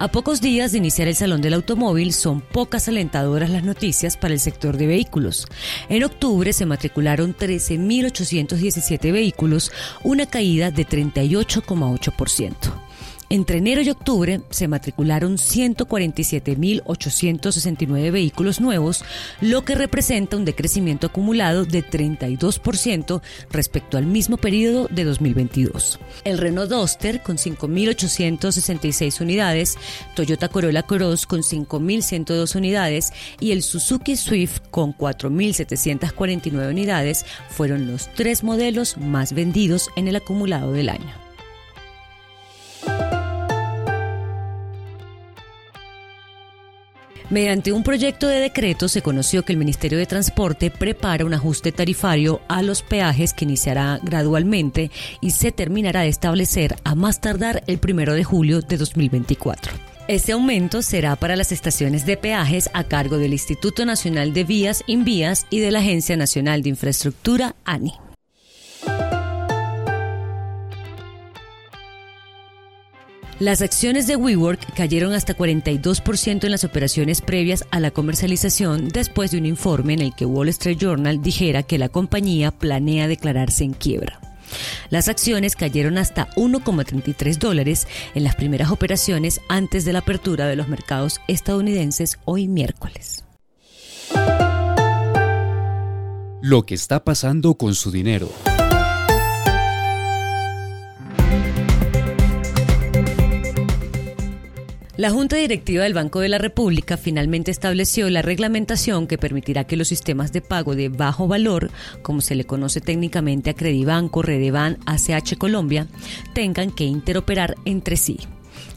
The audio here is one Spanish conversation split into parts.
A pocos días de iniciar el Salón del Automóvil, son pocas alentadoras las noticias para el sector de vehículos. En octubre se matricularon 13.817 vehículos, una caída de 38,8%. Entre enero y octubre se matricularon 147.869 vehículos nuevos, lo que representa un decrecimiento acumulado de 32% respecto al mismo periodo de 2022. El Renault Duster con 5.866 unidades, Toyota Corolla Cross con 5.102 unidades y el Suzuki Swift con 4.749 unidades fueron los tres modelos más vendidos en el acumulado del año. Mediante un proyecto de decreto se conoció que el Ministerio de Transporte prepara un ajuste tarifario a los peajes que iniciará gradualmente y se terminará de establecer a más tardar el primero de julio de 2024. Este aumento será para las estaciones de peajes a cargo del Instituto Nacional de Vías, Invías y de la Agencia Nacional de Infraestructura, ANI. Las acciones de WeWork cayeron hasta 42% en las operaciones previas a la comercialización después de un informe en el que Wall Street Journal dijera que la compañía planea declararse en quiebra. Las acciones cayeron hasta 1,33 dólares en las primeras operaciones antes de la apertura de los mercados estadounidenses hoy miércoles. Lo que está pasando con su dinero. La Junta Directiva del Banco de la República finalmente estableció la reglamentación que permitirá que los sistemas de pago de bajo valor, como se le conoce técnicamente a Credibanco, Redeban, ACH Colombia, tengan que interoperar entre sí.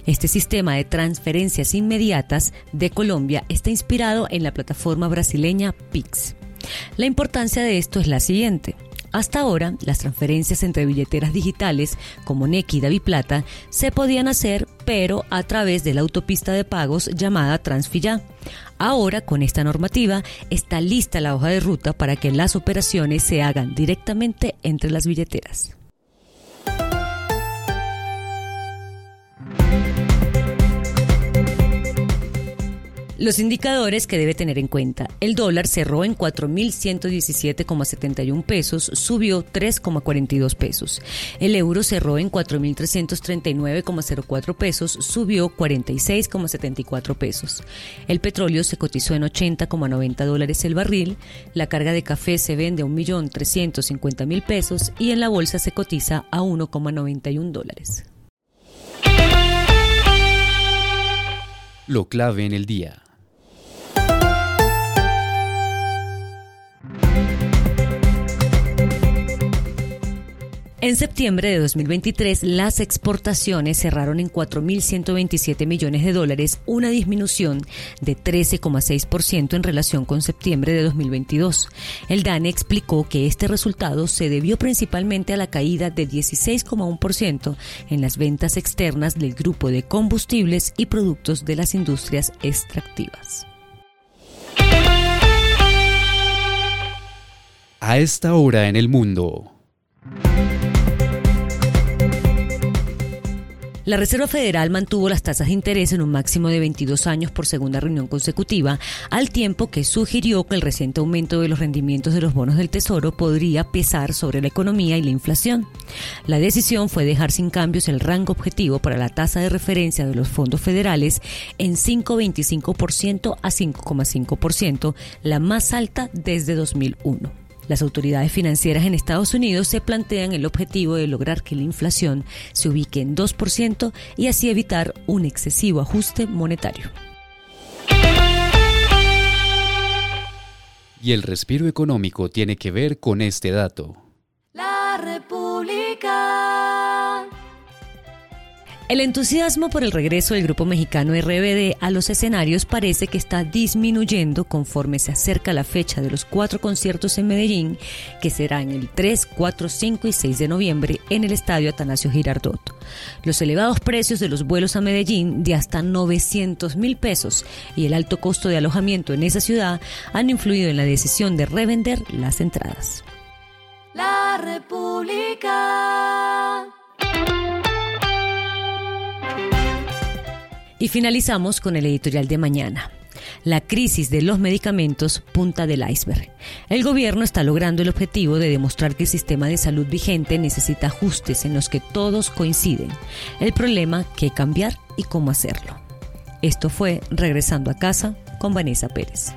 Este sistema de transferencias inmediatas de Colombia está inspirado en la plataforma brasileña Pix. La importancia de esto es la siguiente. Hasta ahora, las transferencias entre billeteras digitales como Nequi y Daviplata se podían hacer, pero a través de la autopista de pagos llamada Transfilla. Ahora, con esta normativa, está lista la hoja de ruta para que las operaciones se hagan directamente entre las billeteras. Los indicadores que debe tener en cuenta. El dólar cerró en 4.117,71 pesos, subió 3,42 pesos. El euro cerró en 4.339,04 pesos, subió 46,74 pesos. El petróleo se cotizó en 80,90 dólares el barril. La carga de café se vende a 1.350.000 pesos y en la bolsa se cotiza a 1,91 dólares. Lo clave en el día. En septiembre de 2023, las exportaciones cerraron en 4.127 millones de dólares, una disminución de 13,6% en relación con septiembre de 2022. El DANE explicó que este resultado se debió principalmente a la caída de 16,1% en las ventas externas del grupo de combustibles y productos de las industrias extractivas. A esta hora en el mundo. La Reserva Federal mantuvo las tasas de interés en un máximo de 22 años por segunda reunión consecutiva, al tiempo que sugirió que el reciente aumento de los rendimientos de los bonos del Tesoro podría pesar sobre la economía y la inflación. La decisión fue dejar sin cambios el rango objetivo para la tasa de referencia de los fondos federales en 5,25% a 5,5%, la más alta desde 2001. Las autoridades financieras en Estados Unidos se plantean el objetivo de lograr que la inflación se ubique en 2% y así evitar un excesivo ajuste monetario. Y el respiro económico tiene que ver con este dato. El entusiasmo por el regreso del grupo mexicano RBD a los escenarios parece que está disminuyendo conforme se acerca la fecha de los cuatro conciertos en Medellín, que serán el 3, 4, 5 y 6 de noviembre en el Estadio Atanasio Girardot. Los elevados precios de los vuelos a Medellín de hasta 900 mil pesos y el alto costo de alojamiento en esa ciudad han influido en la decisión de revender las entradas. La República. Y finalizamos con el editorial de mañana. La crisis de los medicamentos punta del iceberg. El gobierno está logrando el objetivo de demostrar que el sistema de salud vigente necesita ajustes en los que todos coinciden. El problema, qué cambiar y cómo hacerlo. Esto fue Regresando a casa con Vanessa Pérez.